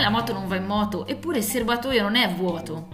la moto non va in moto, eppure il serbatoio non è vuoto.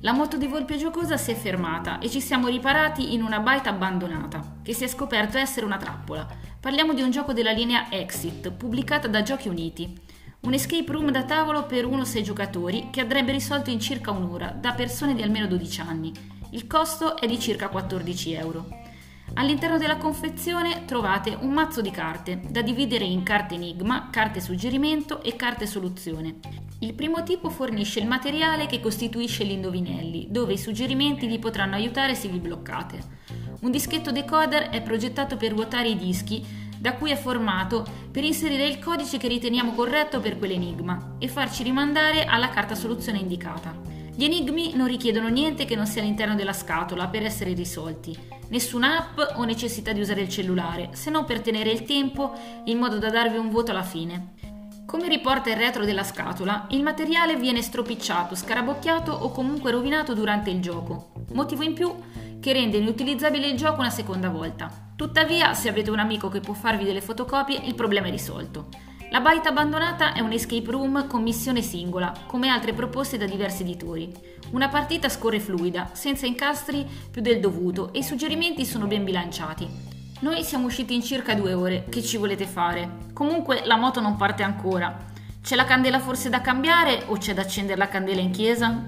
La moto di Volpe Giocosa si è fermata e ci siamo riparati in una baita abbandonata, che si è scoperto essere una trappola. Parliamo di un gioco della linea Exit, pubblicata da Giochi Uniti. Un escape room da tavolo per 1-6 giocatori che andrebbe risolto in circa un'ora da persone di almeno 12 anni. Il costo è di circa 14 euro. All'interno della confezione trovate un mazzo di carte da dividere in carte enigma, carte suggerimento e carte soluzione. Il primo tipo fornisce il materiale che costituisce gli indovinelli, dove i suggerimenti vi potranno aiutare se vi bloccate. Un dischetto decoder è progettato per ruotare i dischi da cui è formato per inserire il codice che riteniamo corretto per quell'enigma e farci rimandare alla carta soluzione indicata. Gli enigmi non richiedono niente che non sia all'interno della scatola per essere risolti, nessuna app o necessità di usare il cellulare, se non per tenere il tempo in modo da darvi un voto alla fine. Come riporta il retro della scatola, il materiale viene stropicciato, scarabocchiato o comunque rovinato durante il gioco, motivo in più che rende inutilizzabile il gioco una seconda volta. Tuttavia, se avete un amico che può farvi delle fotocopie, il problema è risolto. La baita abbandonata è un escape room con missione singola, come altre proposte da diversi editori. Una partita scorre fluida, senza incastri più del dovuto e i suggerimenti sono ben bilanciati. Noi siamo usciti in circa due ore, che ci volete fare? Comunque la moto non parte ancora. C'è la candela forse da cambiare o c'è da accendere la candela in chiesa?